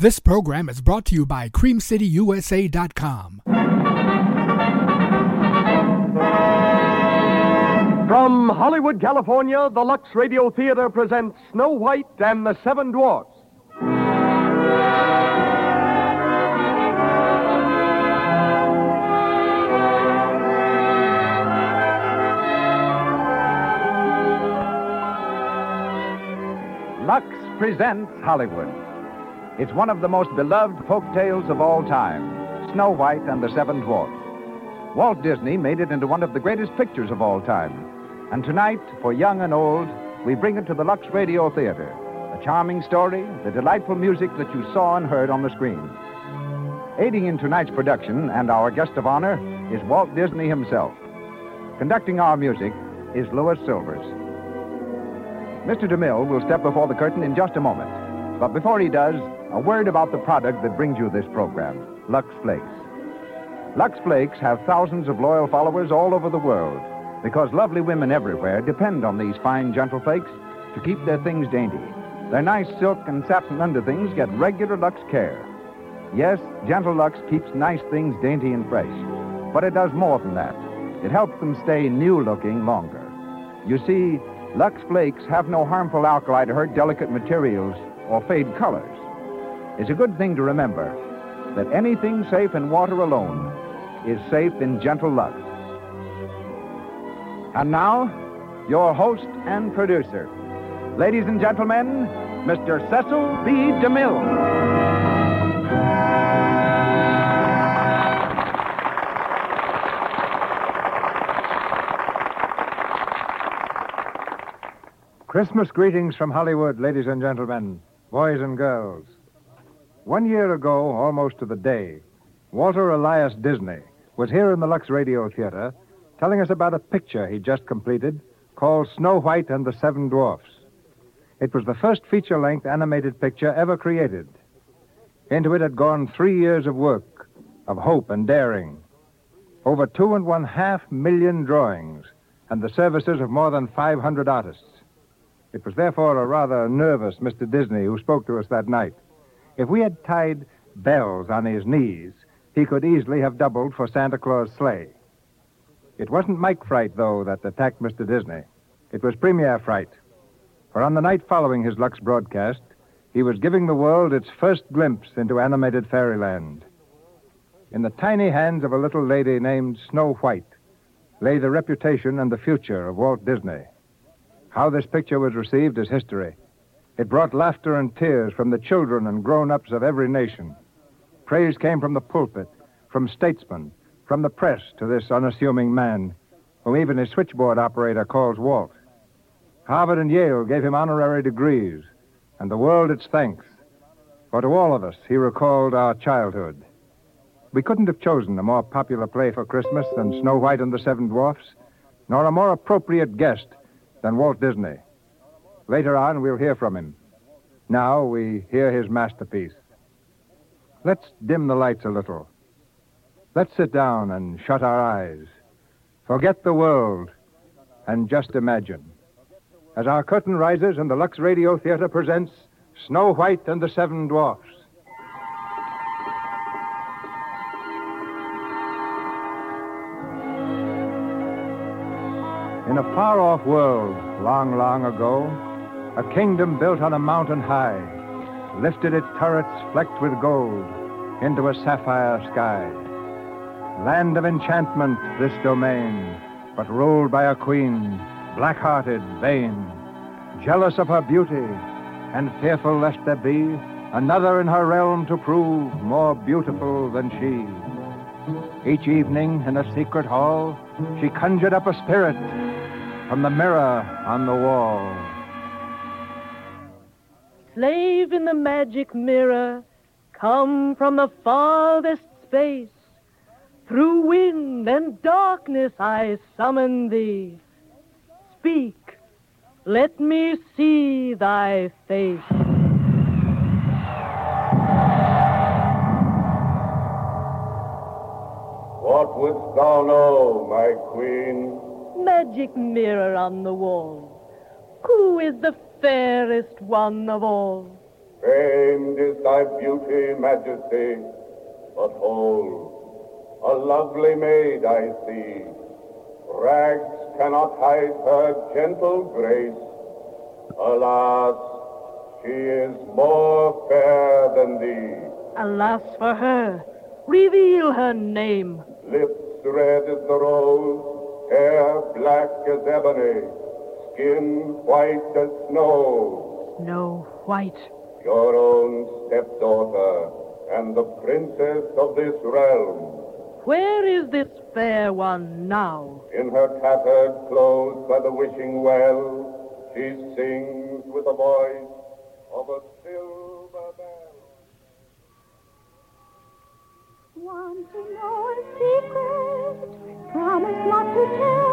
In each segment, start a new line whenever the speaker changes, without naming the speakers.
This program is brought to you by CreamCityUSA.com.
From Hollywood, California, the Lux Radio Theater presents Snow White and the Seven Dwarfs.
Lux presents Hollywood. It's one of the most beloved folk tales of all time Snow White and the Seven Dwarfs. Walt Disney made it into one of the greatest pictures of all time. And tonight, for young and old, we bring it to the Lux Radio Theater. A charming story, the delightful music that you saw and heard on the screen. Aiding in tonight's production and our guest of honor is Walt Disney himself. Conducting our music is Louis Silvers. Mr. DeMille will step before the curtain in just a moment. But before he does, a word about the product that brings you this program Lux Flakes. Lux Flakes have thousands of loyal followers all over the world because lovely women everywhere depend on these fine, gentle flakes to keep their things dainty. Their nice silk and satin underthings get regular Lux care. Yes, Gentle Lux keeps nice things dainty and fresh, but it does more than that. It helps them stay new looking longer. You see, Lux Flakes have no harmful alkali to hurt delicate materials or fade colors. It's a good thing to remember that anything safe in water alone is safe in Gentle Lux. And now, your host and producer. Ladies and gentlemen, Mr. Cecil B. DeMille.
Christmas greetings from Hollywood, ladies and gentlemen, boys and girls. One year ago, almost to the day, Walter Elias Disney was here in the Lux Radio Theater telling us about a picture he just completed called Snow White and the Seven Dwarfs. It was the first feature length animated picture ever created. Into it had gone three years of work, of hope and daring, over two and one half million drawings, and the services of more than 500 artists. It was therefore a rather nervous Mr. Disney who spoke to us that night. If we had tied bells on his knees, he could easily have doubled for Santa Claus' sleigh. It wasn't Mike Fright, though, that attacked Mr. Disney. It was Premier Fright. For on the night following his Lux broadcast, he was giving the world its first glimpse into animated fairyland. In the tiny hands of a little lady named Snow White lay the reputation and the future of Walt Disney. How this picture was received is history. It brought laughter and tears from the children and grown ups of every nation. Praise came from the pulpit, from statesmen, from the press to this unassuming man, whom even his switchboard operator calls Walt. Harvard and Yale gave him honorary degrees, and the world its thanks. For to all of us, he recalled our childhood. We couldn't have chosen a more popular play for Christmas than Snow White and the Seven Dwarfs, nor a more appropriate guest than Walt Disney. Later on, we'll hear from him. Now we hear his masterpiece. Let's dim the lights a little. Let's sit down and shut our eyes. Forget the world and just imagine. As our curtain rises and the Lux Radio Theater presents Snow White and the Seven Dwarfs. In a far off world, long, long ago, a kingdom built on a mountain high lifted its turrets flecked with gold into a sapphire sky. Land of enchantment, this domain, but ruled by a queen, black hearted, vain, jealous of her beauty, and fearful lest there be another in her realm to prove more beautiful than she. Each evening in a secret hall, she conjured up a spirit from the mirror on the wall.
Slave in the magic mirror, come from the farthest space. Through wind and darkness I summon thee. Speak, let me see thy face.
What wouldst thou know, my queen?
Magic mirror on the wall, who is the fairest one of all?
Famed is thy beauty, majesty, but hold, a lovely maid I see. Rags cannot hide her gentle grace. Alas, she is more fair than thee.
Alas for her. Reveal her name.
Lips red as the rose, hair black as ebony, skin white as snow.
Snow White.
Your own stepdaughter and the princess of this realm.
Where is this fair one now?
In her tattered clothes by the wishing well, she sings with the voice of a silver bell.
Want to know a secret? Promise not to tell.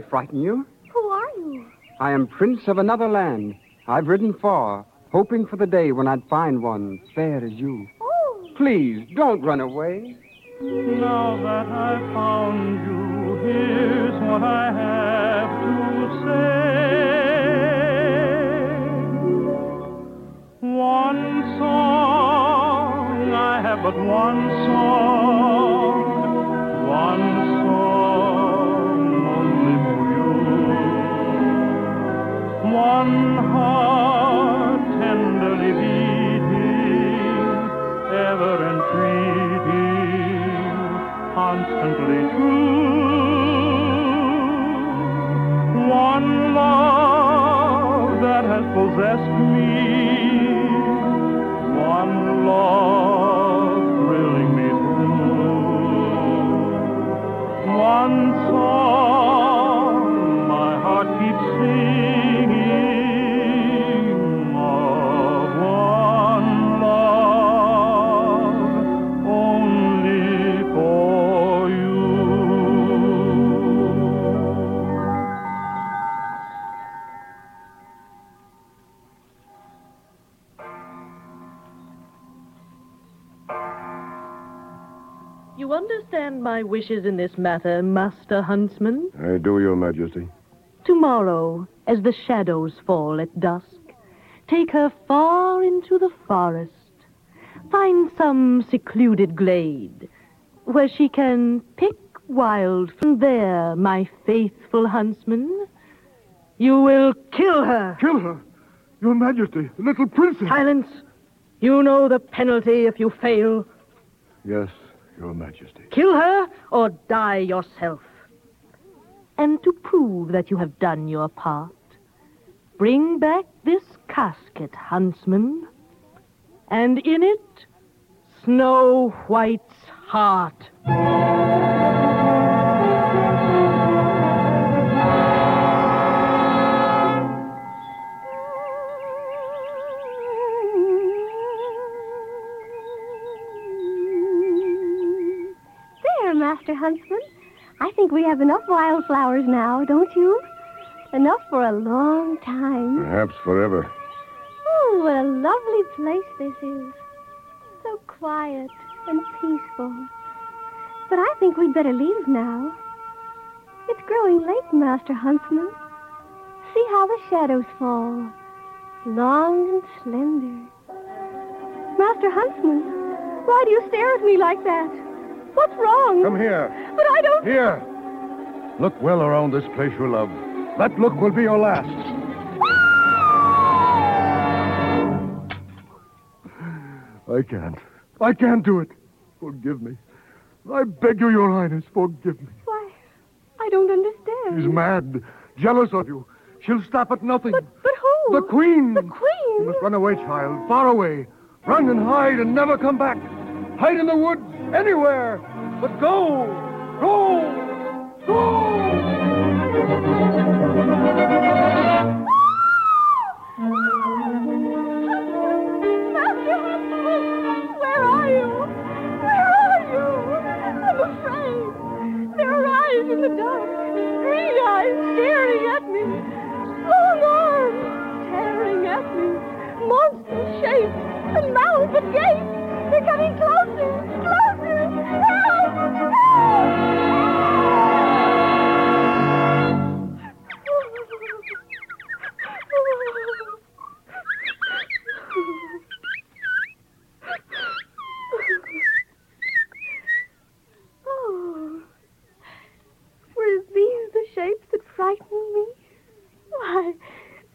I
frighten you?
who are you?
I am Prince of another land. I've ridden far, hoping for the day when I'd find one fair as you.
Oh,
Please, don't run away.
Now that I've found you, here's what I have to say. One song, I have but one song, possessed
understand my wishes in this matter, Master Huntsman?
I do, Your Majesty.
Tomorrow, as the shadows fall at dusk, take her far into the forest. Find some secluded glade where she can pick wild from there, my faithful huntsman. You will kill her.
Kill her! Your Majesty, the little princess!
Silence. You know the penalty if you fail.
Yes, Your Majesty.
Kill her or die yourself. And to prove that you have done your part, bring back this casket, huntsman, and in it, Snow White's heart.
Think we have enough wildflowers now, don't you? Enough for a long time.
Perhaps forever.
Oh, what a lovely place this is.
So quiet and peaceful. But I think we'd better leave now. It's growing late, Master Huntsman. See how the shadows fall, long and slender. Master Huntsman, why do you stare at me like that? What's wrong?
Come here.
But I don't.
Here. Look well around this place you love. That look will be your last. I can't. I can't do it. Forgive me. I beg you, Your Highness, forgive me.
Why, I don't understand.
She's mad, jealous of you. She'll stop at nothing.
But, but who?
The Queen.
The Queen?
You must run away, child, far away. Run and hide and never come back. Hide in the woods, anywhere. But go, go,
the dark, green eyes staring at me, long arms tearing at me, monster shapes and mouths and. They're coming closer, closer. Help! Oh, were these the shapes that frightened me? Why,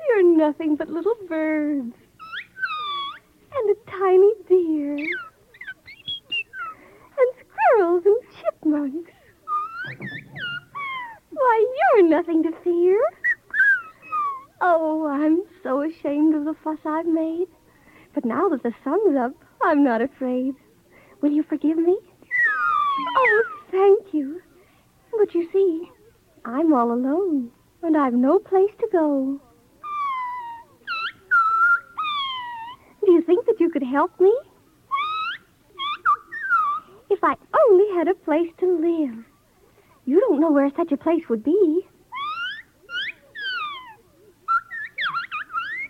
you're nothing but little birds. And a tiny deer. And squirrels and chipmunks. Why, you're nothing to fear. Oh, I'm so ashamed of the fuss I've made. Now that the sun's up, I'm not afraid. Will you forgive me? Oh, thank you. But you see, I'm all alone, and I've no place to go. Do you think that you could help me? If I only had a place to live. You don't know where such a place would be.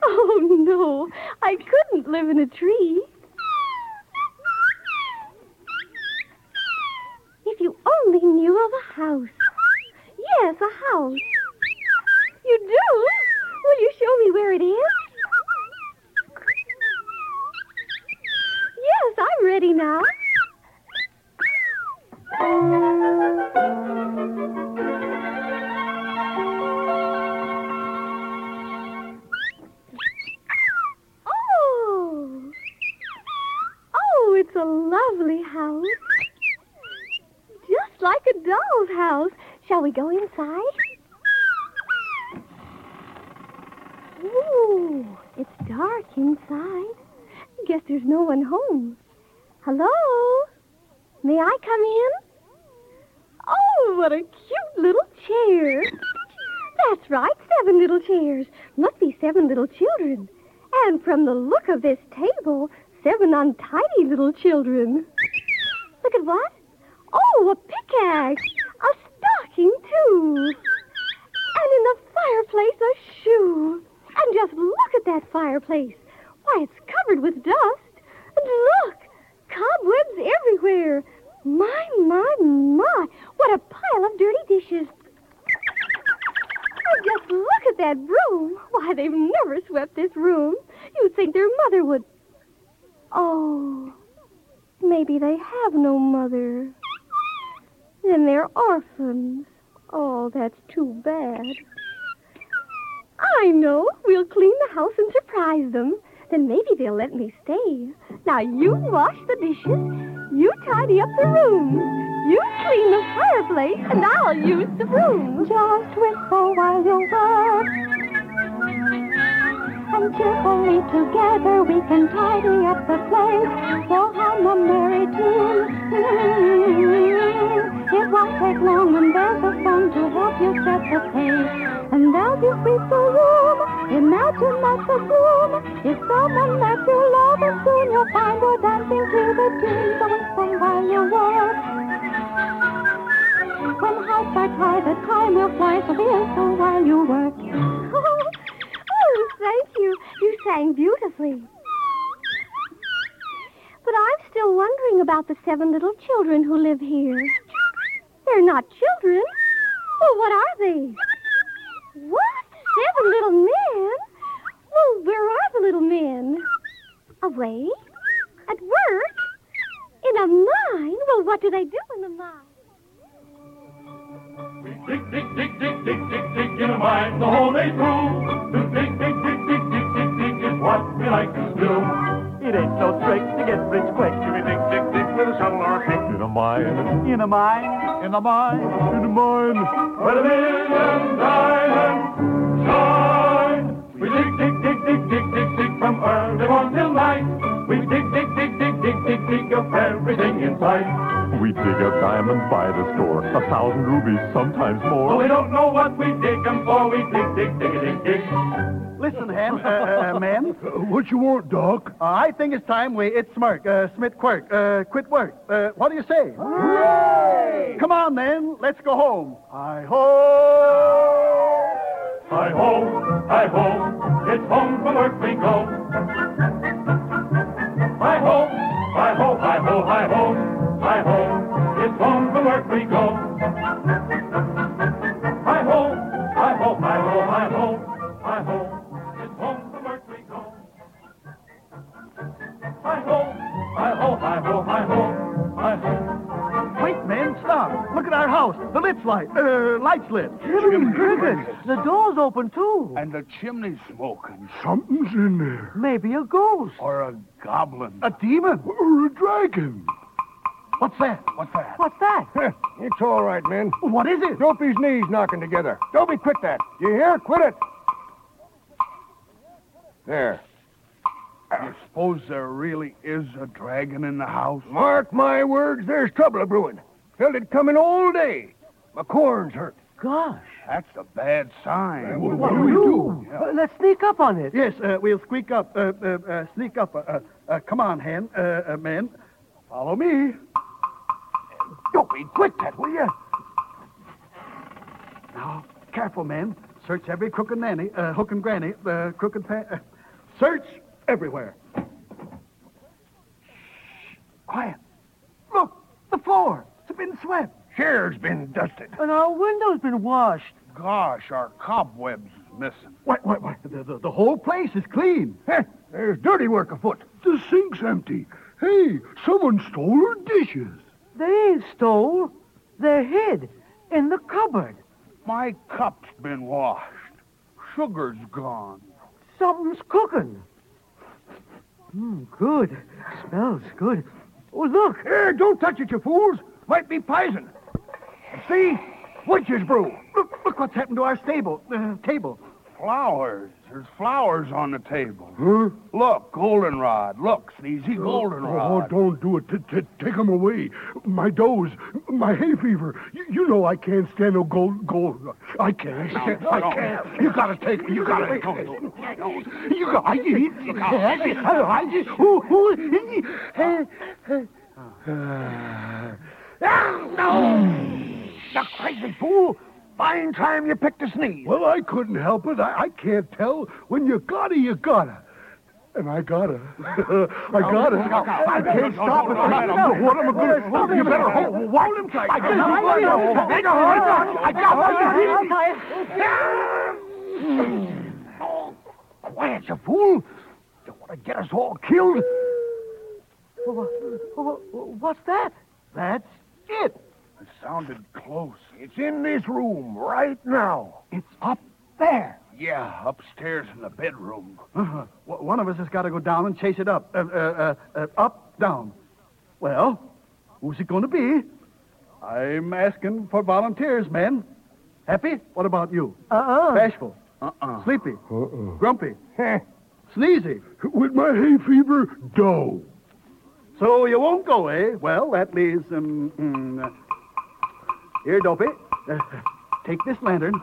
Oh, no. I couldn't live in a tree. What a cute little chair. That's right, seven little chairs. Must be seven little children. And from the look of this table, seven untidy little children. Look at what? Oh, a pickaxe. A stocking, too. And in the fireplace, a shoe. And just look at that fireplace. Why, it's covered with dust. And look, cobwebs everywhere. My, my, my. What a pile of dirty dishes. And just look at that broom. Why, they've never swept this room. You'd think their mother would. Oh, maybe they have no mother. Then they're orphans. Oh, that's too bad. I know. We'll clean the house and surprise them. Then maybe they'll let me stay. Now you wash the dishes, you tidy up the room, you clean the fireplace, and I'll use the broom. Just whistle while you work. And cheerfully together we can tidy up the place. We'll hum a merry tune. It won't take long and there's a song to help you set the pace. And as you sweep the room, imagine that the groom is someone that you love, and soon you'll find her dancing to the tune. So whistle while you work. When are tied, the time will fly, so whistle while you work. oh, thank you. You sang beautifully. But I'm still wondering about the seven little children who live here. They're not children. Well, what are they? What? Seven little men? Well, where are the little men? Away? At work? In a mine? Well, what do they do in the mine?
We Dig, dig, dig, dig, dig, dig, dig in a mine the whole day through. To dig, dig, dig, dig, dig, dig, dig is what we like to do. It ain't no trick to get rich quick. If you dig, dig, dig with a shovel or a pick. In a mine. In a mine. In a mine. In a mine. Where the million diamonds shine. We dig, dig, dig, dig, dig, dig, dig from early morn till night. We dig, dig, dig, dig, dig, dig, dig up everything in sight.
We dig up diamonds by the score, a thousand rubies, sometimes more.
But we don't know what we dig 'em for. We dig, dig, dig, dig, dig.
Listen, Ham, uh, uh, man.
What you want, Doc?
Uh, I think it's time we it smirk, uh, Smith quirk, uh, quit work. Uh, what do you say?
Hooray!
Come on, then. Let's go home. I ho!
Hi ho, hi ho, it's home from work we go. Hi ho, hi ho, hi ho, hi ho, hi ho, it's home from work we go.
Our house. The lights light. Uh, light's lit.
The door's open, too.
And the chimney's smoking. Something's in there.
Maybe a ghost.
Or a goblin.
A demon?
Or a dragon.
What's that? What's that?
What's that?
it's all right, men.
What is it?
Dopey's knees knocking together. Dopey, quit that. You hear? Quit it. There.
You suppose there really is a dragon in the house?
Mark my words, there's trouble a brewing. Felt it coming all day. My corn's hurt.
Gosh.
That's a bad sign.
What, do we do?
Uh, let's sneak up on it.
Yes, uh, we'll squeak up, uh, uh, uh, sneak up. Uh, come on, Hen, uh, uh, men. Follow me.
Dopey, quit that, will you?
Now, careful, men. Search every crook and nanny, uh, hook and granny, uh, crook and pan. Uh, search everywhere. Shh. Quiet. Look, the floor. It's been swept.
Chair's been dusted.
And our window's been washed.
Gosh, our cobwebs is missing.
What, what, what? The, the, the whole place is clean.
Heh, there's dirty work afoot.
The sink's empty. Hey, someone stole our dishes.
They ain't stole. They're hid in the cupboard.
My cup's been washed. Sugar's gone.
Something's cooking. Mm, good. Smells good. Oh, look.
Here, don't touch it, you fools. Might be poison. See? Witch's brew.
Look, look what's happened to our stable, uh, table.
Flowers. There's flowers on the table. Huh? Look, goldenrod. Look, Sneezy, uh, goldenrod.
Oh, don't do it. T- t- take 'em away. My doze, my hay fever. You, you know I can't stand no gold. gold. I can't. I can't. You gotta take me. You gotta. No, no, no. You gotta. I you, you
No! You crazy fool! Fine time you picked a sneeze.
Well, I couldn't help it. I, I can't tell. When you gotta, you gotta. And I gotta. I gotta. I can't stop it. What am I gonna do? You better hold, hold him tight. I got I got
Oh, quiet, you fool. You want to get us all killed?
What's that?
That's it.
It sounded close. It's in this room right now.
It's up there.
Yeah, upstairs in the bedroom.
Uh-huh. W- One of us has got to go down and chase it up. Uh, uh, uh, uh, up, down. Well, who's it going to be? I'm asking for volunteers, men. Happy? What about you?
Uh-uh.
Bashful?
Uh-uh.
Sleepy?
Uh-uh.
Grumpy? Sneezy?
With my hay fever, dough.
So you won't go, eh? Well, that leaves, um, mm, uh, here, Dopey. Uh, take this lantern.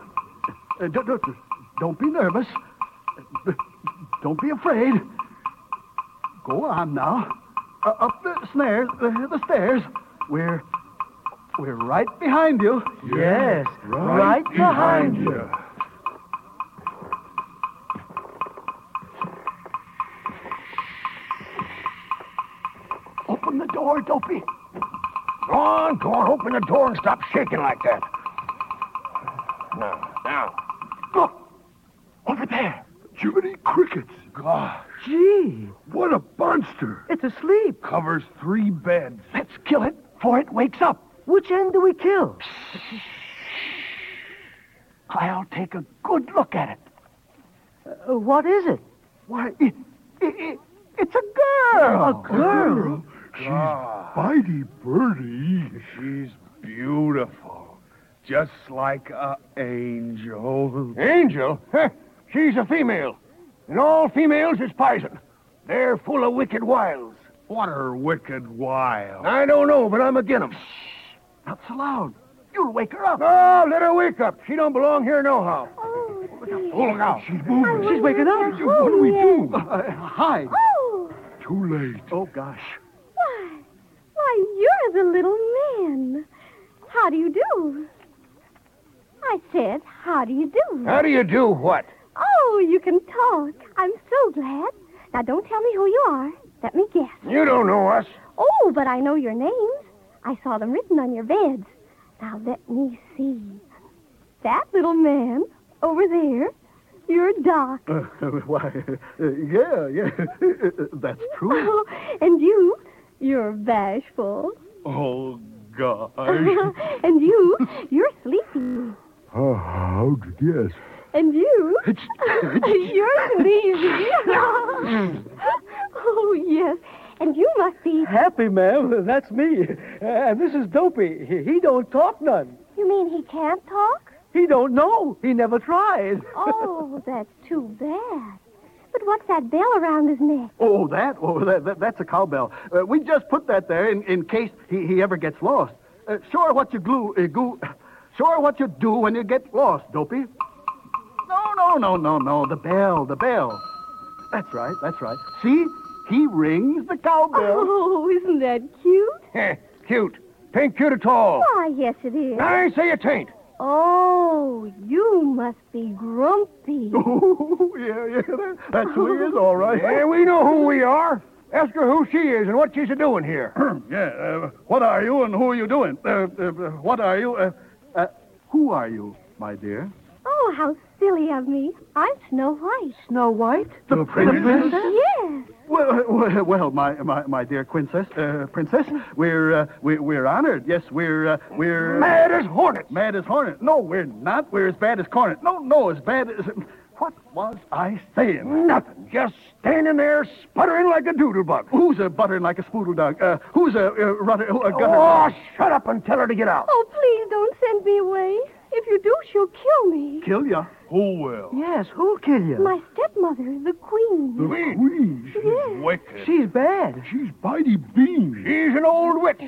Uh, don't, don't, don't be nervous. Don't be afraid. Go on now. Uh, up the snares, uh, the stairs. We're, we're right behind you.
Yes, right, behind you.
Open the
on, go on, open the door and stop shaking like that. Now, now. Look! Over there.
Jiminy crickets.
Gosh,
Gee,
What a monster.
it's asleep.
Covers three beds.
let's kill it before it wakes up.
Which end do we kill?
I'll take a good look at it.
Uh, what is it?
Why, it, it, it, it's a girl.
A girl?
She's Bitey Birdie. She's beautiful. Just like a angel.
Angel? Heh, she's a female. And all females is poison. They're full of wicked wiles.
What are wicked wild?
I don't know, but I'm agin 'em. Shh.
Not so loud. You'll wake her up.
Oh, let her wake up. She don't belong here nohow.
Oh, dear.
Oh, look out.
She's moving.
She's waking up.
What do we do?
Uh, hi.
Oh,
Too late.
Oh, gosh.
Why, why, the little man. How do you do? I said, how do you do?
How do you do what?
Oh, you can talk. I'm so glad. Now, don't tell me who you are. Let me guess.
You don't know us.
Oh, but I know your names. I saw them written on your beds. Now, let me see. That little man over there, you're Doc.
Uh, why, uh, yeah, yeah. That's true.
Oh, and you, you're bashful.
Oh, gosh.
and you, you're sleepy.
Ah, oh, how'd you guess?
And you, you're sneezy. oh, yes. And you must be.
Happy, ma'am. That's me. And this is Dopey. He, he don't talk none.
You mean he can't talk?
He don't know. He never tried.
Oh, that's too bad. But what's that bell around his neck?
Oh, that? Oh, that, that that's a cowbell. Uh, we just put that there in, in case he, he ever gets lost. Uh, sure what you glue, uh, goo, sure what you do when you get lost, Dopey. No, no, no, no, no. The bell, the bell. That's right, that's right. See? He rings the cowbell.
Oh, isn't that cute?
Cute. Tain't cute at all.
Why, yes, it is.
I say it ain't.
Oh, you must be grumpy.
Oh, yeah, yeah. That, that's who he is, all right.
Yeah, we know who we are. Ask her who she is and what she's a doing here.
yeah, uh, what are you and who are you doing? Uh, uh, what are you? Uh, uh, who are you, my dear?
Oh, how silly of me. I'm Snow White.
Snow White?
The princess?
Yes.
Well, well, well, my, my, my dear princess, uh, princess, we're, uh, we, we're honored. Yes, we're, uh, we're...
Mad as hornets.
Mad as hornet. No, we're not. We're as bad as cornet. No, no, as bad as... What was I saying?
Nothing. Just standing there sputtering like a doodlebug.
Who's a buttering like a spoodle dog? Uh, who's a, uh, rudder, a gutter?
Oh, shut up and tell her to get out.
Oh, please don't send me away. If you do, she'll kill me.
Kill ya?
Who will?
Yes, who'll kill you?
My stepmother, the queen.
The queen. She's
Yes.
wicked.
She's bad.
She's Bitey Bean.
She's an old witch.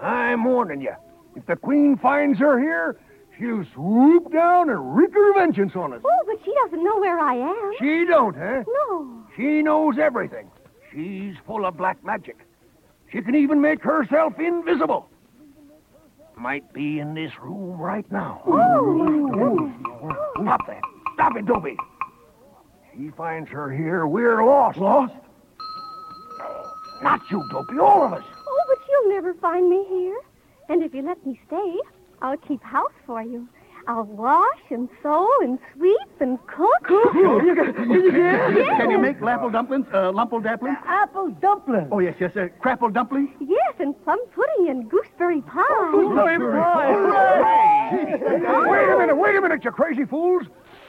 I'm warning you. If the queen finds her here, she'll swoop down and wreak her vengeance on us.
Oh, but she doesn't know where I am.
She don't, huh?
No.
She knows everything. She's full of black magic. She can even make herself invisible. Might be in this room right now. Stop that. Stop it, Dopey. He finds her here, we're lost. Lost? Not you, Dopey, all of us.
Oh, but you'll never find me here. And if you let me stay, I'll keep house for you. I'll wash and sew and sweep and cook.
You can, you can,
Yes.
can you make lapple dumplings? Uh, lumple dumplings?
Apple dumplings.
Oh, yes, yes. Uh, crapple dumplings?
Yes, and plum pudding and gooseberry pie. Gooseberry.
Wait a minute, wait a minute, you crazy fools.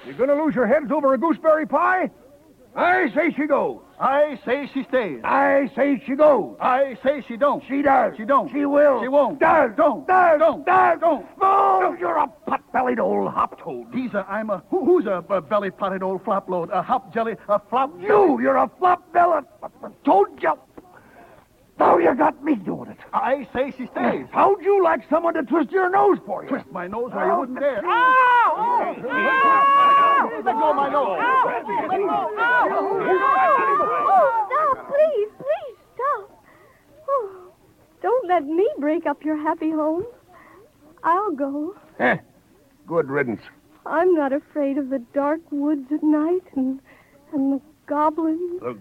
You're gonna lose your heads over a gooseberry pie? I say she goes.
I say she stays.
I say she goes.
I say she don't.
She does.
She don't.
She will.
She won't.
Does.
Don't.
Does.
Don't.
Does.
Don't.
Oh, you're a pot-bellied old hop-toad.
He's a, I'm a, who, who's a, uh belly-potted old flop load? A hop jelly, a flop...
You, you're a flop-bellied toad jump. Now you got me doing it.
I say she stays.
How'd you like someone to twist your nose for you?
Twist my nose where you wouldn't dare.
Ow!
Let go of my nose.
Oh, stop, please, please, stop. Oh, don't let me break up your happy home. I'll go.
Eh, good riddance.
I'm not afraid of the dark woods at night and and the goblins.
The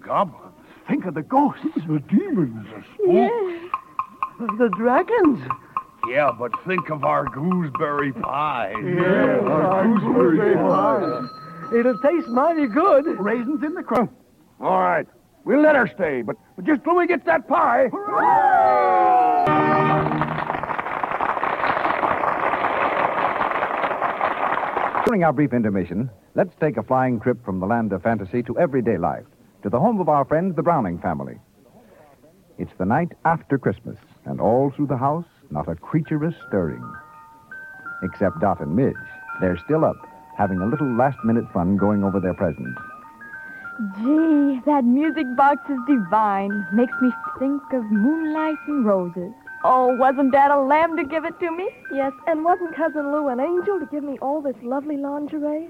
goblins.
Think of the ghosts.
The demons.
Yes.
The dragons.
Yeah, but think of our gooseberry pie.
Yeah, our, gooseberry pie. It'll taste mighty good.
Raisins in the crust.
All right. We'll let her stay, but, but just till we get that pie.
During our brief intermission, let's take a flying trip from the land of fantasy to everyday life, to the home of our friends, the Browning family. It's the night after Christmas, and all through the house, not a creature is stirring. Except Dot and Midge. They're still up, having a little last minute fun going over their presents.
Gee, that music box is divine. Makes me think of moonlight and roses. Oh, wasn't Dad a lamb to give it to me?
Yes, and wasn't Cousin Lou an angel to give me all this lovely lingerie?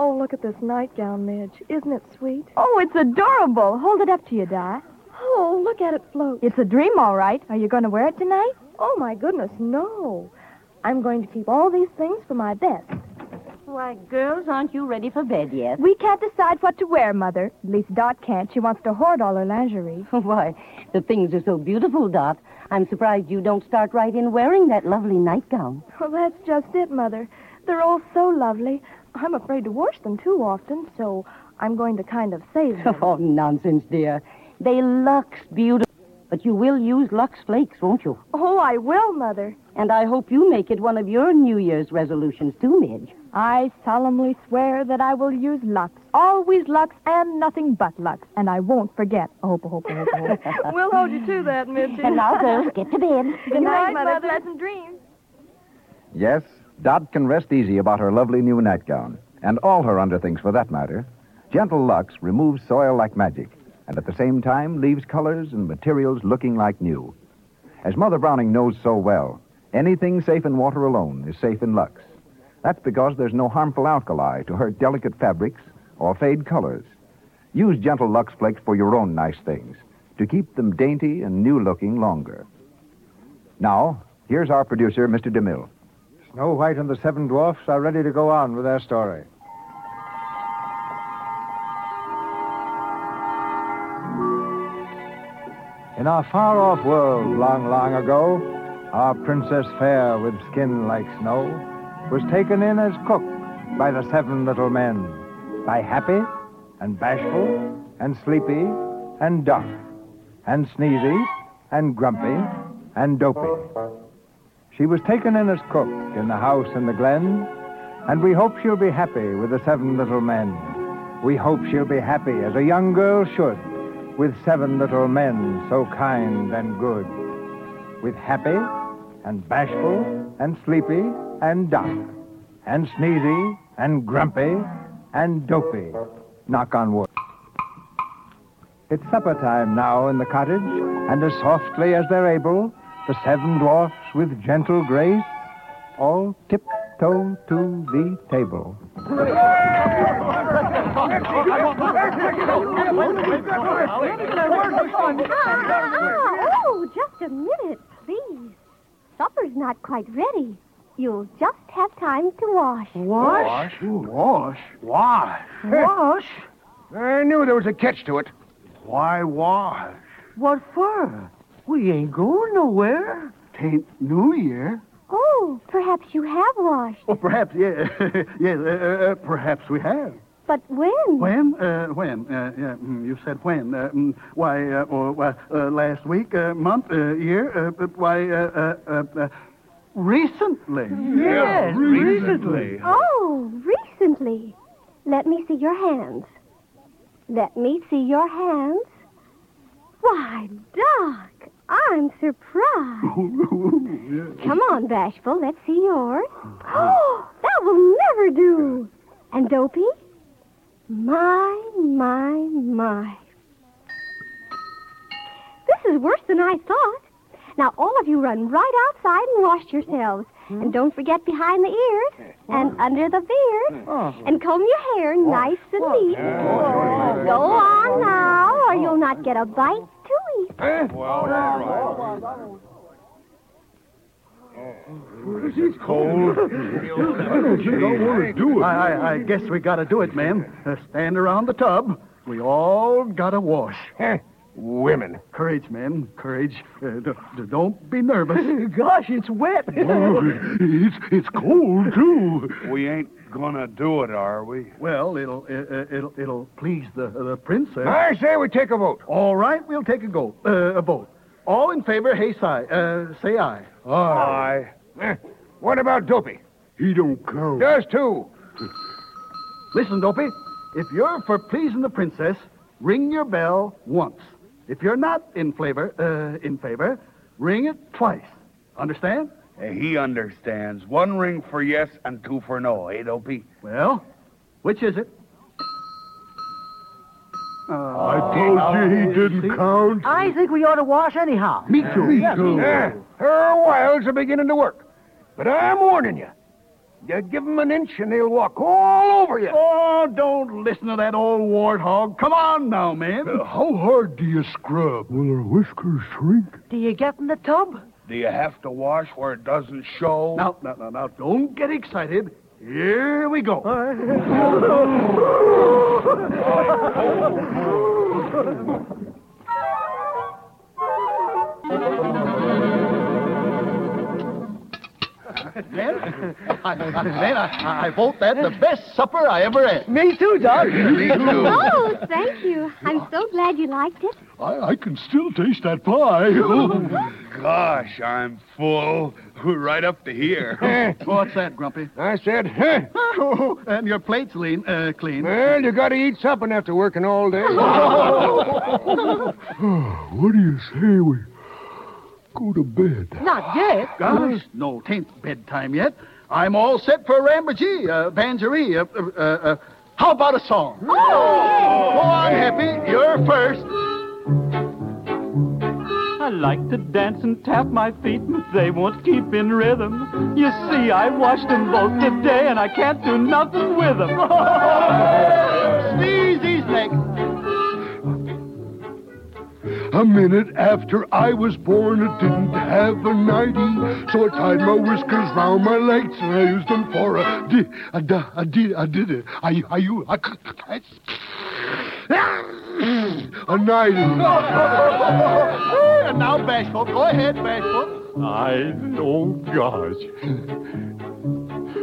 Oh, look at this nightgown, Midge. Isn't it sweet?
Oh, it's adorable. Hold it up to you, Di.
Oh, look at it float.
It's a dream, all right. Are you going to wear it tonight?
Oh, my goodness, no. I'm going to keep all these things for my best.
Why, girls, aren't you ready for bed yet?
We can't decide what to wear, Mother. At least Dot can't. She wants to hoard all her lingerie.
Why, the things are so beautiful, Dot. I'm surprised you don't start right in wearing that lovely nightgown.
Well, that's just it, Mother. They're all so lovely. I'm afraid to wash them too often, so I'm going to kind of save them.
Oh, nonsense, dear. They lux beautiful. But you will use Lux Flakes, won't you?
Oh, I will, Mother.
And I hope you make it one of your New Year's resolutions, too, Midge.
I solemnly swear that I will use Lux. Always Lux and nothing but Lux. And I won't forget. Oh, hope, hope, hope, hope.
we'll hold you to that, Midge.
And now, girls, get to bed.
Good night, Mother. Pleasant dreams.
Yes, Dot can rest easy about her lovely new nightgown, and all her underthings for that matter. Gentle Lux removes soil like magic, and at the same time leaves colors and materials looking like new. As Mother Browning knows so well, anything safe in water alone is safe in Lux. That's because there's no harmful alkali to hurt delicate fabrics or fade colors. Use gentle Lux Flakes for your own nice things to keep them dainty and new looking longer. Now, here's our producer, Mr. DeMille.
Snow White and the Seven Dwarfs are ready to go on with their story. In our far off world, long, long ago, our Princess Fair with skin like snow was taken in as cook by the seven little men, by Happy and Bashful and Sleepy and Doc and Sneezy and Grumpy and Dopey. She was taken in as cook in the house in the glen, and we hope she'll be happy with the seven little men. We hope she'll be happy as a young girl should with seven little men so kind and good. With Happy and Bashful and Sleepy and Doc and Sneezy and Grumpy and Dopey. Knock on wood. It's supper time now in the cottage, and as softly as they're able, the seven dwarfs with gentle grace all tiptoe to the table.
oh, just a minute, please. Supper's not quite ready. You'll just have time to wash.
Wash?
Wash? Wash?
Wash?
I knew there was a catch to it. Why wash?
What for? We ain't going nowhere.
Tain't New Year.
Oh, perhaps you have washed.
Oh, perhaps, yeah. yes, uh, uh, perhaps we have.
But when?
When? Uh, when? Uh, yeah, mm, you said when. Uh, mm, why, uh, or, why, uh, last week, uh, month, uh, year? Uh, uh, why, uh, uh, uh, uh, recently.
Yes, recently.
Oh, recently. Let me see your hands. Let me see your hands. Why, Doc, I'm surprised. Come on, Bashful, let's see yours. Oh, that will never do. And Dopey? My, my, my. This is worse than I thought. Now, all of you run right outside and wash yourselves. And don't forget behind the ears and under the beard. Uh-huh. And comb your hair nice and neat. Go on now, or you'll not get a bite to eat.
It's cold.
You don't want to do it. I, I, I guess we got to do it, ma'am. Uh, stand around the tub. We all got to wash.
Women.
Courage, men. Courage. Uh, d- d- don't be nervous.
Gosh, it's wet.
it's, it's cold, too.
We ain't gonna do it, are we?
Well, it'll uh, uh, it'll it'll please the the princess.
I say we take a vote.
All right, we'll take a go uh, a vote. All in favor, hey, si, uh, say aye.
Aye.
Eh, What about Dopey?
He don't count.
Does too.
Listen, Dopey. If you're for pleasing the princess, ring your bell once. If you're not in favor, uh, in favor, ring it twice. Understand?
Eh, He understands. One ring for yes and two for no, eh, Dopey?
Well, which is it?
I told you he didn't count.
I think we ought to wash anyhow.
Me too.
Me too. Eh, her wiles are beginning to work. But I'm warning you. You give 'em an inch and they'll walk all over you.
Oh, don't listen to that old warthog. Come on now, man.
Uh, how hard do you scrub? Will her whiskers shrink?
Do you get in the tub?
Do you have to wash where it doesn't show?
Now, now, now, now, don't get excited. Here we go. man, I, I, man, I, I vote that the best supper I ever had.
Me too, Doc. Me too.
Oh, thank you. I'm so glad you liked it.
I, I can still taste that pie.
Gosh, I'm full. Right up to here.
What's that, Grumpy?
I said, huh.
Oh, and your plate's lean, uh, clean.
Well, you gotta eat something after working all day. what do you say we go to bed?
Not yet.
Gosh, no, tain't bedtime yet. I'm all set for a rambagie, uh, banjaree. Uh, uh, uh, how about a song?
Oh, yes.
Go on, Happy. You're first.
I like to dance and tap my feet, but they won't keep in rhythm. You see, I washed them both today, and I can't do nothing with them.
A minute after I was born, I didn't have a nightie, so I tied my whiskers round my legs and I used them for a di, a da, a di, I did it. I, I, you, I, a nightie.
and now, Bashful. Go ahead, Bashful.
I, oh gosh.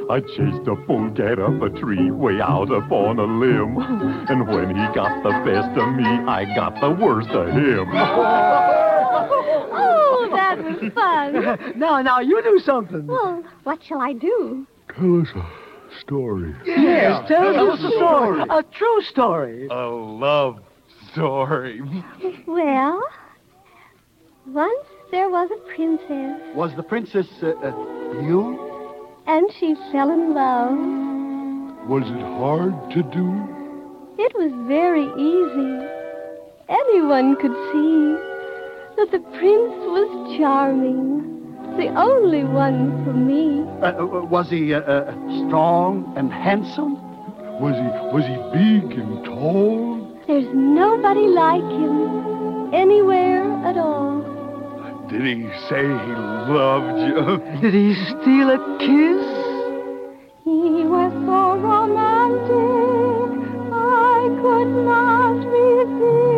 I chased a polecat up a tree way out up on a limb. And when he got the best of me, I got the worst of him.
Oh, that was fun.
now, now, you do something.
Well, what shall I do?
Tell us a story.
Yes, tell
tell
us
us
a
a
story.
story.
A true story.
A love story.
Well, once there was a princess,
Was the princess uh, uh, you?
And she fell in love.
Was it hard to do?
It was very easy. Anyone could see that the prince was charming, the only one for me.
Uh, uh, was he uh, uh, strong and handsome?
Was he was he big and tall?
There's nobody like him anywhere at all.
Did he say he loved you?
Did he steal a kiss?
He was so romantic, I could not resist.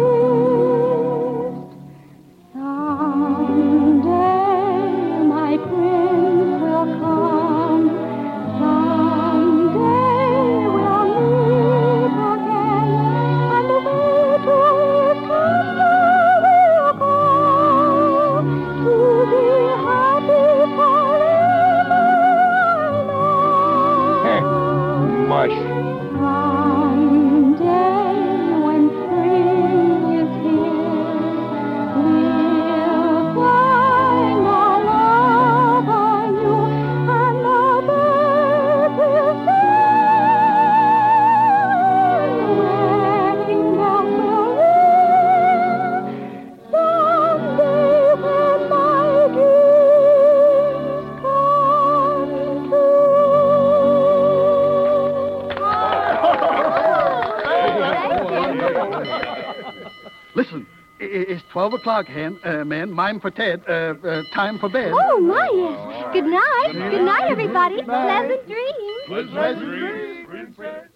12 o'clock, hen, uh, men. Mime for Ted. Uh, uh, time for bed.
Oh, my, yes. Good night. Good night, Good night everybody. Good night. Pleasant dreams.
Pleasant, Pleasant dreams, Princess.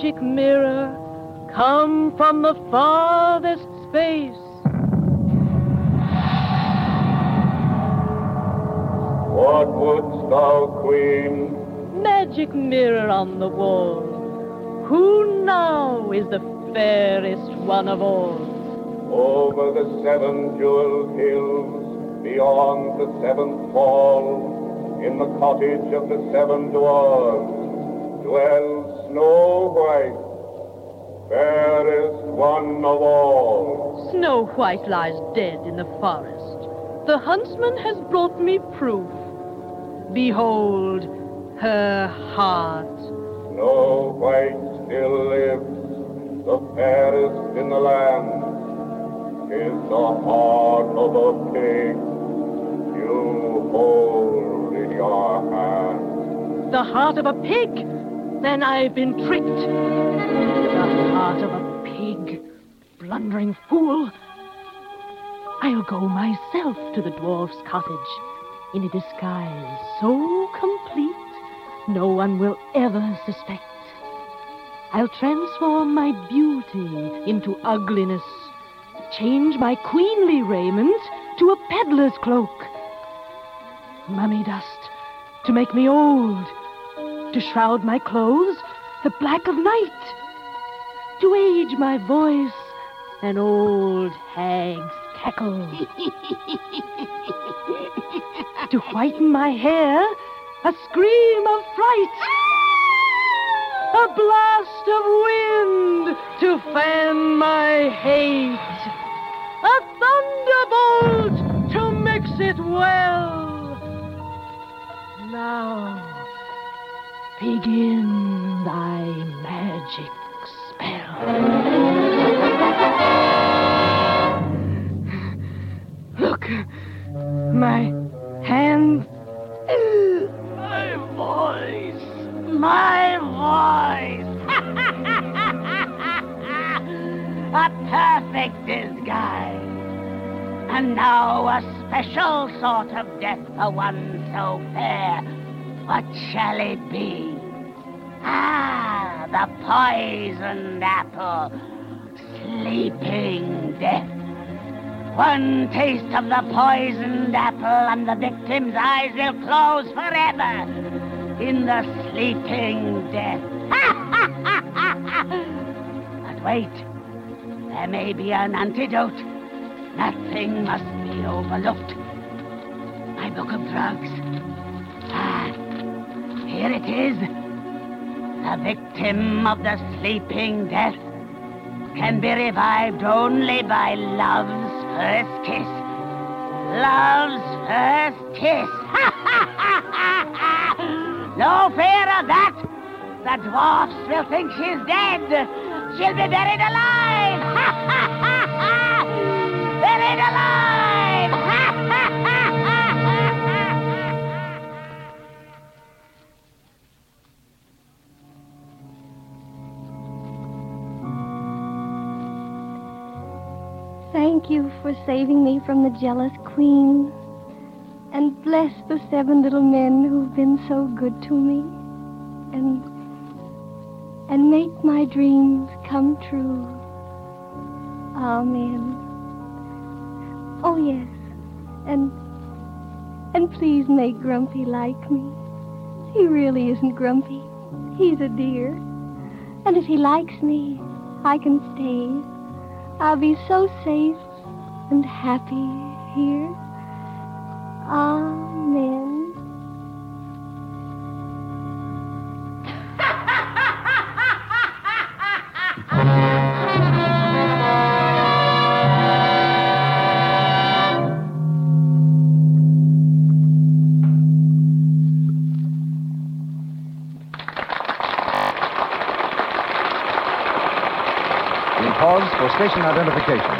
magic from the farthest space.
What wouldst thou, Queen?
Magic mirror on the wall. Who now is the fairest one of all?
Over the seven jeweled hills, beyond the seventh fall, in the cottage of the seven dwarfs, dwells Snow White, fairest one of all.
Snow White lies dead in the forest. The huntsman has brought me proof. Behold her heart.
Snow White still lives, the fairest in the land. Is the heart of a pig you hold in your hand.
The heart of a pig? Then I've been tricked. The heart of a pig. Blundering fool. I'll go myself to the dwarf's cottage in a disguise so complete no one will ever suspect. I'll transform my beauty into ugliness, change my queenly raiment to a peddler's cloak. Mummy dust to make me old, to shroud my clothes the black of night, to age my voice an old hag's cackle, to whiten my hair a scream of fright, a blast of wind to fan my hate, a thunderbolt to mix it well. Now begin thy magic spell. Look, my hands my voice! My voice! a perfect disguise. And now a special sort of death for one so fair. What shall it be? Ah, the poisoned apple. Sleeping death. One taste of the poisoned apple and the victim's eyes will close forever in the sleeping death. but wait, there may be an antidote. Nothing must be overlooked. My book of drugs. Ah, here it is. The victim of the sleeping death can be revived only by love's first kiss. Love's first kiss. no fear of that. The dwarfs will think she's dead. She'll be buried alive. buried alive.
Thank you for saving me from the jealous queen. And bless the seven little men who've been so good to me. And and make my dreams come true. Amen. Oh yes. And and please make Grumpy like me. He really isn't grumpy. He's a dear. And if he likes me, I can stay. I'll be so safe and happy here. Amen.
We pause for station identification.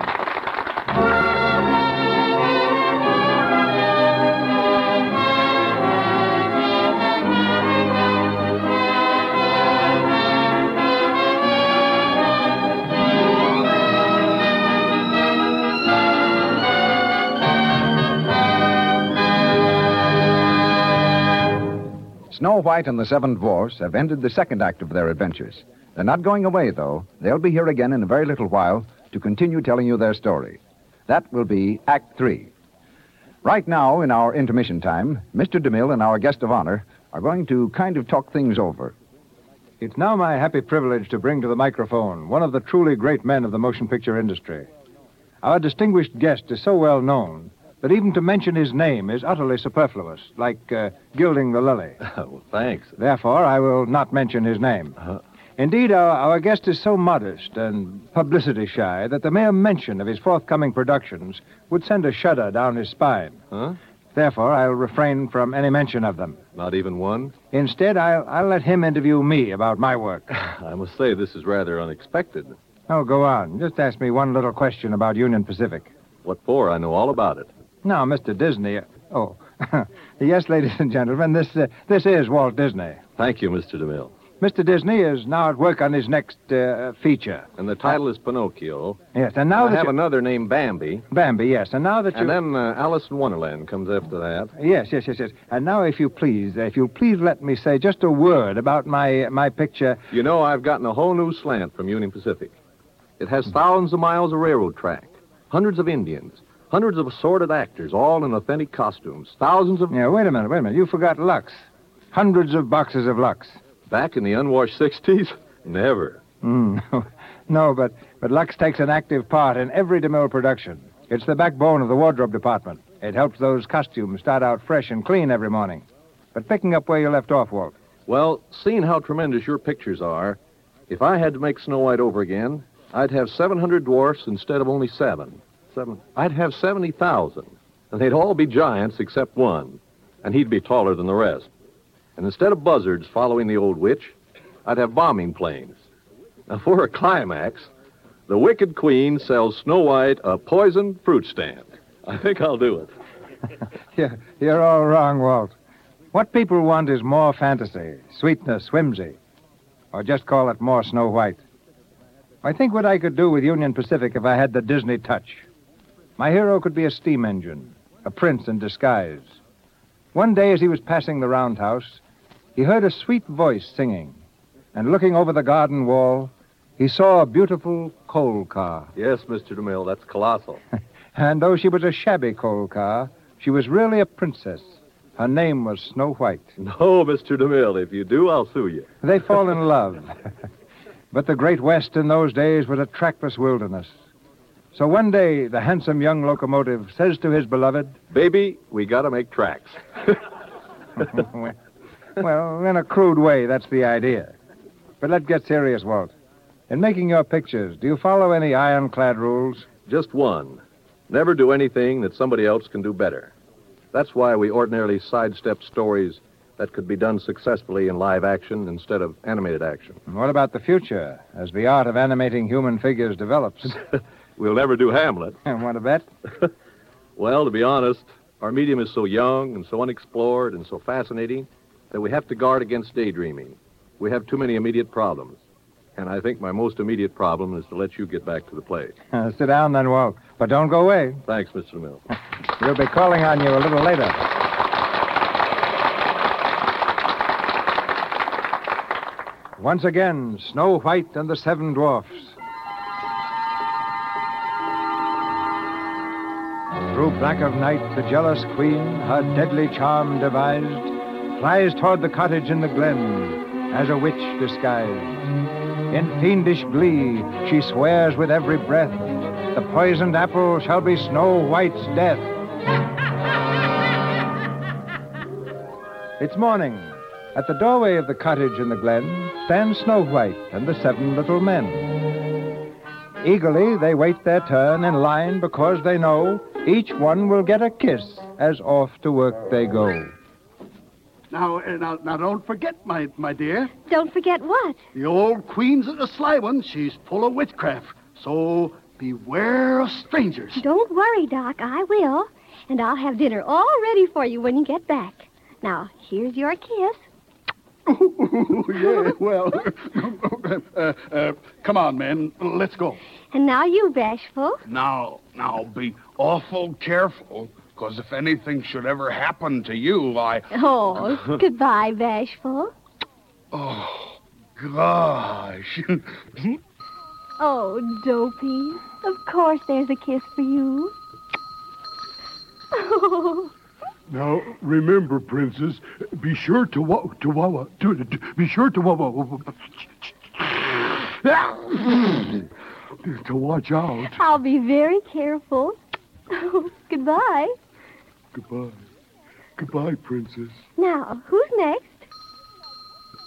White and the Seven Dwarfs have ended the second act of their adventures. They're not going away, though. They'll be here again in a very little while to continue telling you their story. That will be Act Three. Right now, in our intermission time, Mr. DeMille and our guest of honor are going to kind of talk things over.
It's now my happy privilege to bring to the microphone one of the truly great men of the motion picture industry. Our distinguished guest is so well known that even to mention his name is utterly superfluous, like uh, gilding the lily.
well, thanks.
Therefore, I will not mention his name.
Uh-huh.
Indeed, our, our guest is so modest and publicity shy that the mere mention of his forthcoming productions would send a shudder down his spine.
Huh?
Therefore, I'll refrain from any mention of them.
Not even one?
Instead, I'll, I'll let him interview me about my work.
I must say, this is rather unexpected.
Oh, go on. Just ask me one little question about Union Pacific.
What for? I know all about it.
Now, Mr. Disney. Oh, yes, ladies and gentlemen, this uh, this is Walt Disney.
Thank you, Mr. DeMille.
Mr. Disney is now at work on his next uh, feature.
And the title is Pinocchio.
Yes, and now
I
that
have
you-
another named Bambi.
Bambi, yes, and now that you
And then uh, Alice in Wonderland comes after that.
yes, yes, yes, yes, and now if you please, if you'll please let me say just a word about my my picture.
You know, I've gotten a whole new slant from Union Pacific. It has thousands of miles of railroad track, hundreds of Indians, hundreds of assorted actors, all in authentic costumes, thousands of.
Yeah, wait a minute, wait a minute. You forgot Lux. Hundreds of boxes of Lux.
Back in the unwashed 60s? Never.
Mm, no, but but Lux takes an active part in every DeMille production. It's the backbone of the wardrobe department. It helps those costumes start out fresh and clean every morning. But picking up where you left off, Walt.
Well, seeing how tremendous your pictures are, if I had to make Snow White over again, I'd have 700 dwarfs instead of only seven. Seven. I'd have 70,000. And they'd all be giants except one. And he'd be taller than the rest. And instead of buzzards following the old witch, I'd have bombing planes. Now, for a climax, the Wicked Queen sells Snow White a poisoned fruit stand. I think I'll do it.
Yeah, you're all wrong, Walt. What people want is more fantasy, sweetness, whimsy, or just call it more Snow White. I think what I could do with Union Pacific if I had the Disney touch. My hero could be a steam engine, a prince in disguise. One day, as he was passing the roundhouse, he heard a sweet voice singing, and looking over the garden wall, he saw a beautiful coal car.
Yes, Mr. DeMille, that's colossal.
And though she was a shabby coal car, she was really a princess. Her name was Snow White.
No, Mr. DeMille, if you do, I'll sue you.
They fall in love. but the Great West in those days was a trackless wilderness. So one day, the handsome young locomotive says to his beloved,
Baby, we gotta make tracks.
Well, in a crude way, that's the idea. But let's get serious, Walt. In making your pictures, do you follow any ironclad rules?
Just one. Never do anything that somebody else can do better. That's why we ordinarily sidestep stories that could be done successfully in live action instead of animated action.
And what about the future, as the art of animating human figures develops?
We'll never do Hamlet.
Want to bet?
Well, to be honest, our medium is so young and so unexplored and so fascinating that we have to guard against daydreaming. We have too many immediate problems. And I think my most immediate problem is to let you get back to the play.
Uh, sit down then, Walt. But don't go away.
Thanks, Mr. Mill.
We'll be calling on you a little later. Once again, Snow White and the Seven Dwarfs. Through black of night, the jealous queen, her deadly charm devised, flies toward the cottage in the glen as a witch disguised. In fiendish glee, she swears with every breath, the poisoned apple shall be Snow White's death. It's morning. At the doorway of the cottage in the glen stand Snow White and the seven little men. Eagerly, they wait their turn in line because they know each one will get a kiss as off to work they go.
Now, uh, now, now, don't forget, my, my dear.
Don't forget what?
The old queen's a sly one. She's full of witchcraft. So beware of strangers.
Don't worry, Doc. I will. And I'll have dinner all ready for you when you get back. Now, here's your kiss.
Oh, yeah, well, uh, uh, come on, man. Let's go.
And now you, Bashful.
Now, now, be awful careful, Because if anything should ever happen to you, I.
Oh, goodbye, Bashful.
Oh, gosh.
Oh, Dopey. Of course there's a kiss for you. Oh,
Now, remember, Princess, be sure to wa- to wa- to, to be sure to wa- to watch out.
I'll be very careful. goodbye.
Goodbye. Goodbye, Princess.
Now, who's next?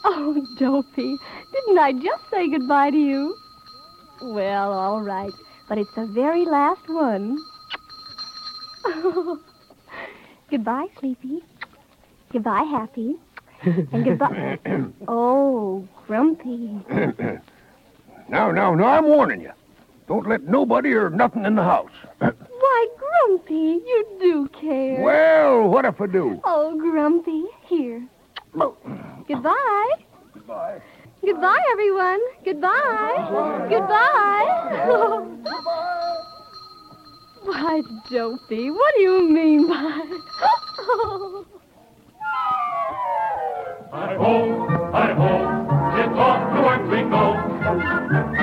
Oh, Dopey, didn't I just say goodbye to you? Well, all right, but it's the very last one. goodbye, Sleepy. Goodbye, Happy. And goodbye. oh, Grumpy.
now, now, now, I'm warning you. Don't let nobody or nothing in the house.
Why, Grumpy, you do care.
Well, what if I do?
Oh, Grumpy, here. Goodbye.
Goodbye.
Goodbye, everyone. Goodbye. Goodbye. Why, Dopey, what do you mean by...
Hi ho, hi ho, it's off to work we go.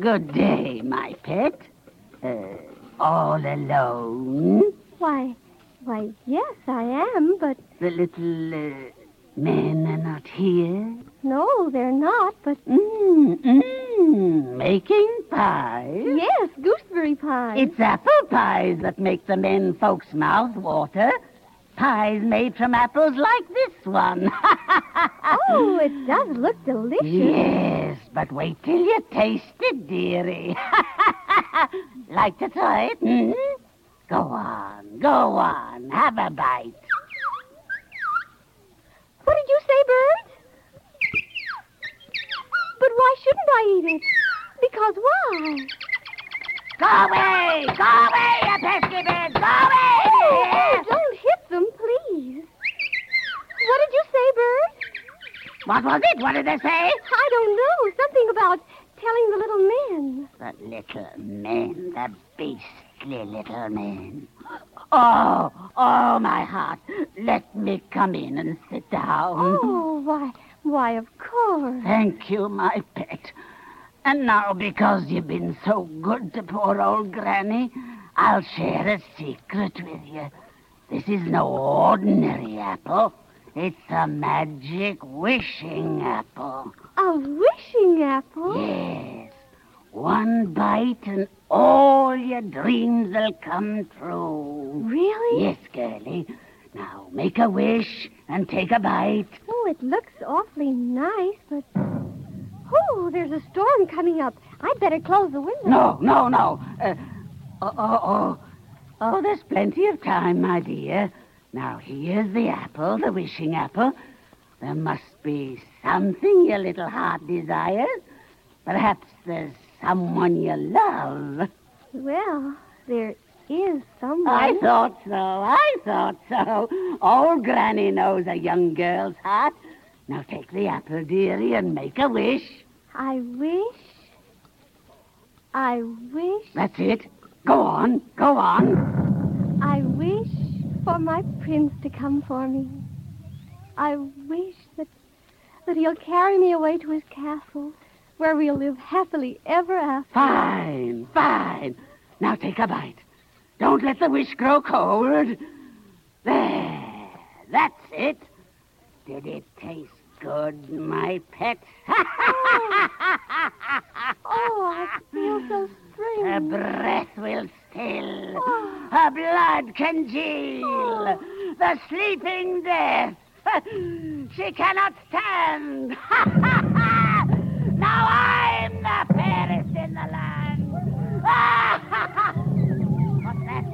Good day, my pet. Uh, all alone?
why, why, yes, I am, but
The little uh, men are not here?
no, they're not, but...
Mm, mm, making pies?
Yes, gooseberry pie.
It's apple pies that make the men folks' mouth water. Pies made from apples like this one.
Oh, it does look delicious.
Yes, but wait till you taste it, dearie. like to try it? Hmm? Go on, go on, have a bite.
What did you say, Bird? But why shouldn't I eat it? Because why?
Go away! Go away, you pesky bird! Go away!
Oh, oh, don't hit them, please. What did you say, Bird?
What was it? What did they say?
I don't know. Something about telling the little men.
The little men, the beastly little men. Oh, oh, my heart. Let me come in and sit down.
Oh, why, why, of course.
Thank you, my pet. And now, because you've been so good to poor old Granny, I'll share a secret with you. This is no ordinary apple. It's a magic wishing apple.
A wishing apple?
Yes. One bite and all your dreams will come true.
Really?
Yes, girlie. Now, make a wish and take a bite.
Oh, it looks awfully nice, but. Oh, there's a storm coming up. I'd better close the window.
No, no, no. Uh, oh, oh, oh. Oh, there's plenty of time, my dear. Now, here's the apple, the wishing apple. There must be something your little heart desires. Perhaps there's someone you love.
Well, there is someone.
I thought so. I thought so. Old Granny knows a young girl's heart. Now take the apple, dearie, and make a wish.
I wish. I wish.
That's it. Go on. Go on.
I wish for my prince to come for me. I wish that that he'll carry me away to his castle, where we'll live happily ever after.
Fine, fine. Now take a bite. Don't let the wish grow cold. There. That's it. Did it taste good, my pet?
Oh, oh I feel so strange.
Her breath will still. Oh. Her blood congeal. Oh. The sleeping death. she cannot stand. now I'm the fairest in the land. What's that?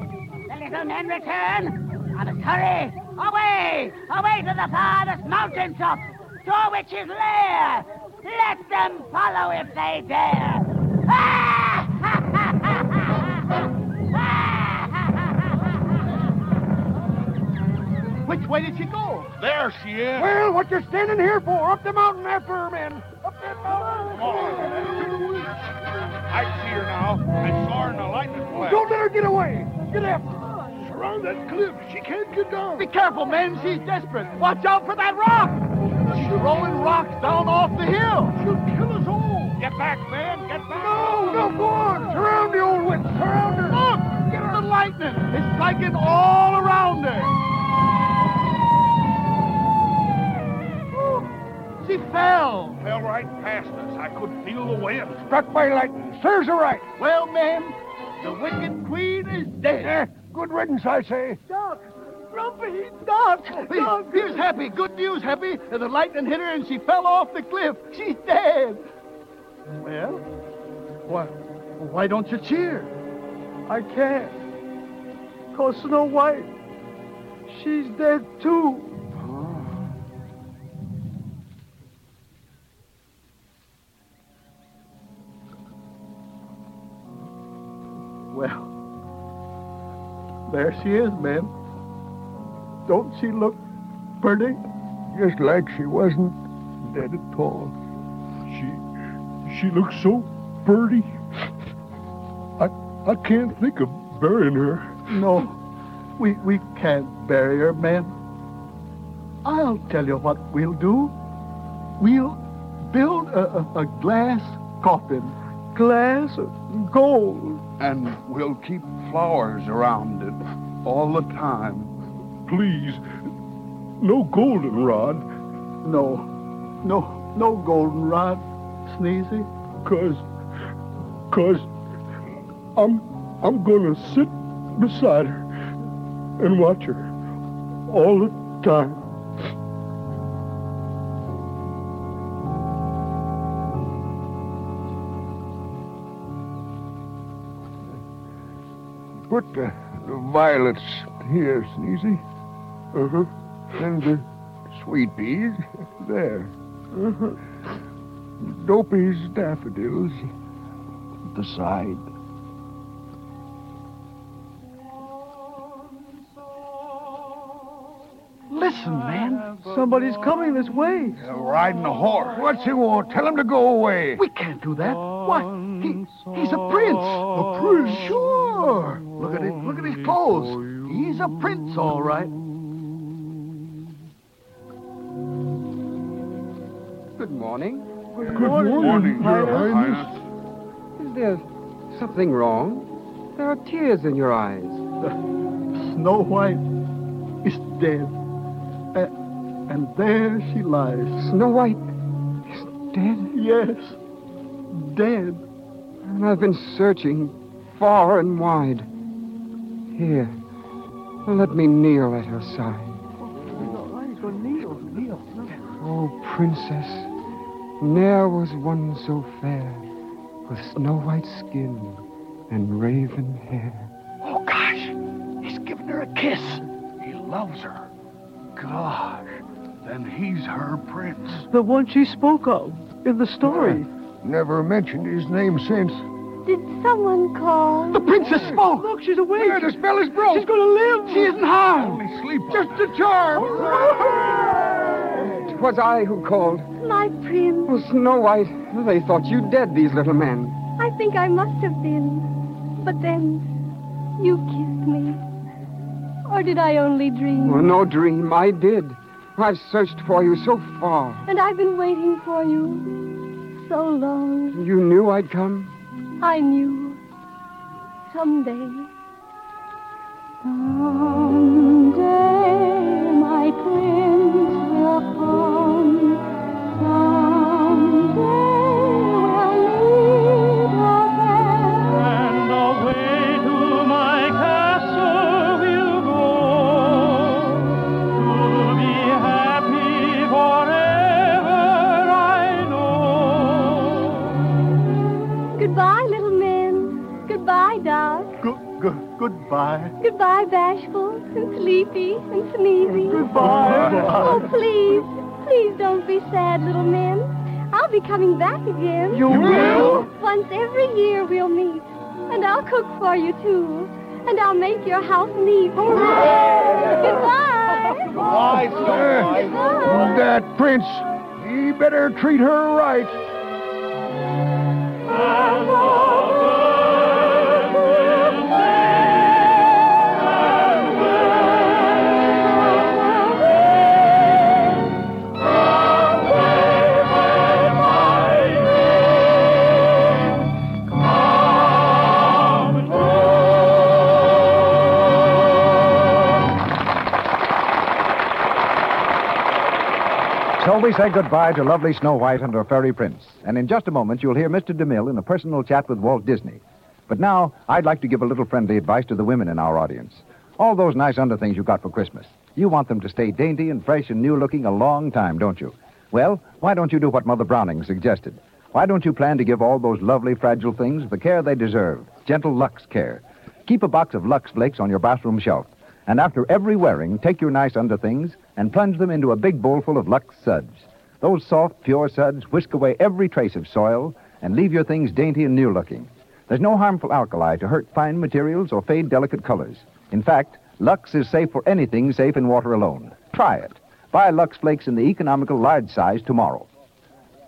The little men return. I must hurry. Away! Away to the farthest mountain top, to a witch's lair. Let them follow if they dare. Ah!
Which way did she go?
There she is.
Well, what you're standing here for? Up the mountain after her, men. Up that mountain.
I see her now. I saw her in a lightning flash.
Don't let her get away. Get after her. Surround that cliff. She can't get down.
Be careful, men. She's desperate. Watch out for that rock. She's throwing rocks down off the hill.
She'll kill us all.
Get back, man. Get back.
No, no, go on. Surround the old witch. Surround her.
Look! Get the lightning. It's striking all around her. She fell.
Fell right past us. I could feel the wind.
Struck by lightning. Serves her right.
Well, men, the wicked queen is dead.
Eh, good riddance, I say.
Doc, Grumpy, Doc, Doc. Here's Happy. Good news, Happy. The lightning hit her and she fell off the cliff. She's dead. Well, why, why don't you cheer?
I can't. Cause Snow White, she's dead too.
She is, men. Don't she look pretty?
Just like she wasn't dead at all. She, she looks so pretty. I, I can't think of burying her.
No, we, we can't bury her, men. I'll tell you what we'll do. We'll build a, a, a glass coffin. Glass of gold.
And we'll keep flowers around it all the time.
Please, no goldenrod.
No, no, no goldenrod, Sneezy.
Cause, cause I'm, I'm gonna sit beside her and watch her all the time. The violets here, Sneezy. Uh-huh. And the sweet peas there. Uh-huh. Dopey's daffodils at the side.
Listen, man. Somebody's coming this way.
riding a horse.
What's he want? Tell him to go away.
We can't do that. Why? He, he's a prince. A prince? Sure. Look at his, look at his clothes. He's a prince, all right.
Good morning.
Good morning, Your Highness.
Is there something wrong? There are tears in your eyes.
Snow White is dead. A- and there she lies.
Snow White is dead?
Yes, dead.
And I've been searching far and wide. Here, let me kneel at her side.
Kneel, kneel.
Oh, princess, ne'er was one so fair, with snow white skin and raven hair.
Oh, gosh. He's giving her a kiss. He loves her. Gosh. Then he's her prince.
The one she spoke of in the story.
Never mentioned his name since.
Did someone call?
The princess spoke.
Look, she's awake.
Yeah, the spell is broke.
She's gonna live.
She isn't harmed.
Only sleep.
Just a charm.
It was I who called.
My prince.
Oh, Snow White, they thought you dead, these little men.
I think I must have been. But then, you kissed me. Or did I only dream?
Oh, no dream, I did. I've searched for you so far.
And I've been waiting for you so long.
You knew I'd come?
I knew. Someday. Someday Goodbye. Goodbye, Doc.
Go-
good, goodbye.
Goodbye, bashful and sleepy and sneezy.
Goodbye.
Oh, please, please don't be sad, little men. I'll be coming back again.
You will?
Once every year we'll meet. And I'll cook for you, too. And I'll make your house neat. Goodbye.
Goodbye, Snow White. That prince, he better treat her right.
We say goodbye to lovely Snow White and her fairy prince. And in just a moment, you'll hear Mr. DeMille in a personal chat with Walt Disney. But now, I'd like to give a little friendly advice to the women in our audience. All those nice underthings you got for Christmas, you want them to stay dainty and fresh and new looking a long time, don't you? Well, why don't you do what Mother Browning suggested? Why don't you plan to give all those lovely, fragile things the care they deserve? Gentle Lux care. Keep a box of Lux Flakes on your bathroom shelf. And after every wearing, take your nice underthings and plunge them into a big bowl full of Lux suds. Those soft, pure suds whisk away every trace of soil and leave your things dainty and new looking. There's no harmful alkali to hurt fine materials or fade delicate colors. In fact, Lux is safe for anything safe in water alone. Try it. Buy Lux Flakes in the economical large size tomorrow.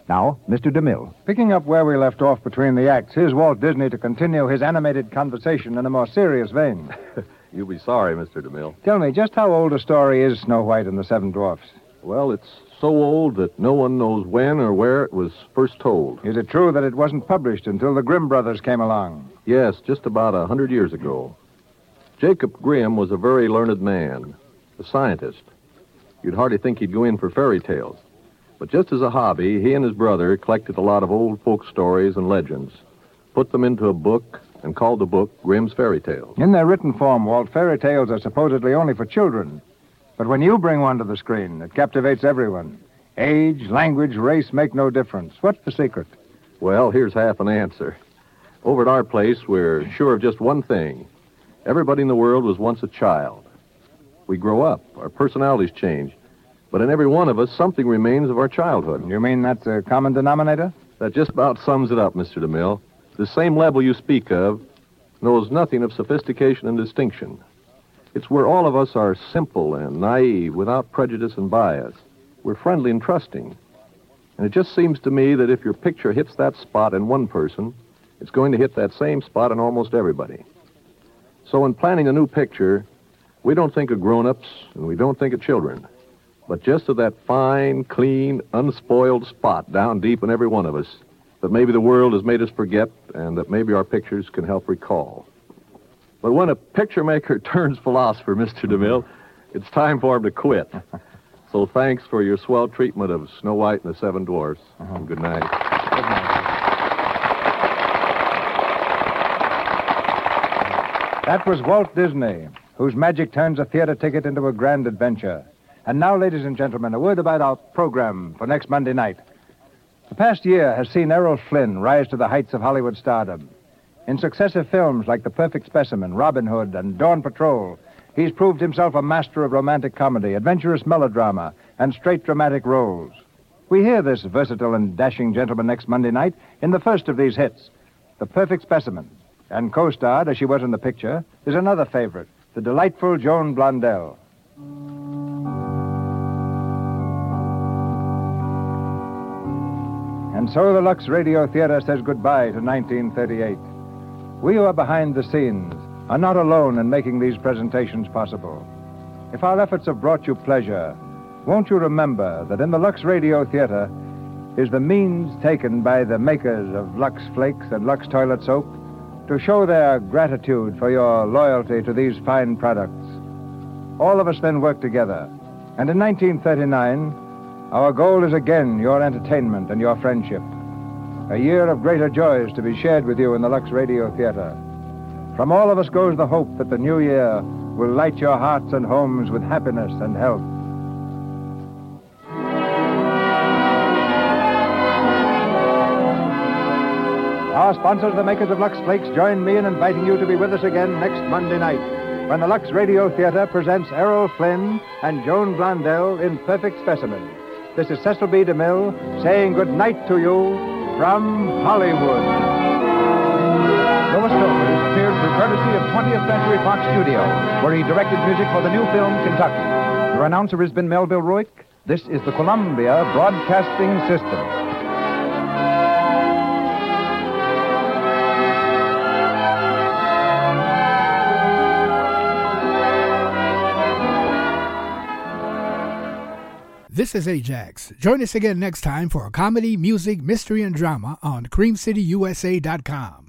Now, Mr. DeMille.
Picking up where we left off between the acts, here's Walt Disney to continue his animated conversation in a more serious vein.
You'll be sorry, Mr. DeMille.
Tell me, just how old a story is Snow White and the Seven Dwarfs?
Well, it's so old that no one knows when or where it was first told.
Is it true that it wasn't published until the Grimm brothers came along?
Yes, just about a hundred years ago. Jacob Grimm was a very learned man, a scientist. You'd hardly think he'd go in for fairy tales. But just as a hobby, he and his brother collected a lot of old folk stories and legends, put them into a book, and called the book Grimm's Fairy Tales.
In their written form, Walt, fairy tales are supposedly only for children. But when you bring one to the screen, it captivates everyone. Age, language, race make no difference. What's the secret?
Well, here's half an answer. Over at our place, we're sure of just one thing. Everybody in the world was once a child. We grow up, our personalities change, but in every one of us, something remains of our childhood.
You mean that's a common denominator?
That just about sums it up, Mr. DeMille. The same level you speak of knows nothing of sophistication and distinction. It's where all of us are simple and naive, without prejudice and bias. We're friendly and trusting. And it just seems to me that if your picture hits that spot in one person, it's going to hit that same spot in almost everybody. So in planning a new picture, we don't think of grown-ups and we don't think of children, but just of that fine, clean, unspoiled spot down deep in every one of us that maybe the world has made us forget and that maybe our pictures can help recall. But when a picture maker turns philosopher, Mr. DeMille, it's time for him to quit. So thanks for your swell treatment of Snow White and the Seven Dwarfs. And good night.
That was Walt Disney, whose magic turns a theater ticket into a grand adventure. And now, ladies and gentlemen, a word about our program for next Monday night. The past year has seen Errol Flynn rise to the heights of Hollywood stardom. In successive films like The Perfect Specimen, Robin Hood, and Dawn Patrol, he's proved himself a master of romantic comedy, adventurous melodrama, and straight dramatic roles. We hear this versatile and dashing gentleman next Monday night in the first of these hits, The Perfect Specimen. And co starred, as she was in the picture, is another favorite, the delightful Joan Blondell. And so the Lux Radio Theater says goodbye to 1938. We who are behind the scenes are not alone in making these presentations possible. If our efforts have brought you pleasure, won't you remember that in the Lux Radio Theater is the means taken by the makers of Lux Flakes and Lux Toilet Soap to show their gratitude for your loyalty to these fine products. All of us then work together. And in 1939, our goal is again your entertainment and your friendship. A year of greater joys to be shared with you in the Lux Radio Theater. From all of us goes the hope that the new year will light your hearts and homes with happiness and health. Our sponsors, the makers of Lux Flakes, join me in inviting you to be with us again next Monday night when the Lux Radio Theater presents Errol Flynn and Joan Blondell in Perfect Specimen. This is Cecil B. DeMille saying good night to you from Hollywood.
Louis Silvers appeared through courtesy of 20th Century Fox Studios, where he directed music for the new film Kentucky. Your announcer has been Melville Ruick. This is the Columbia Broadcasting System.
This is Ajax. Join us again next time for comedy, music, mystery, and drama on CreamCityUSA.com.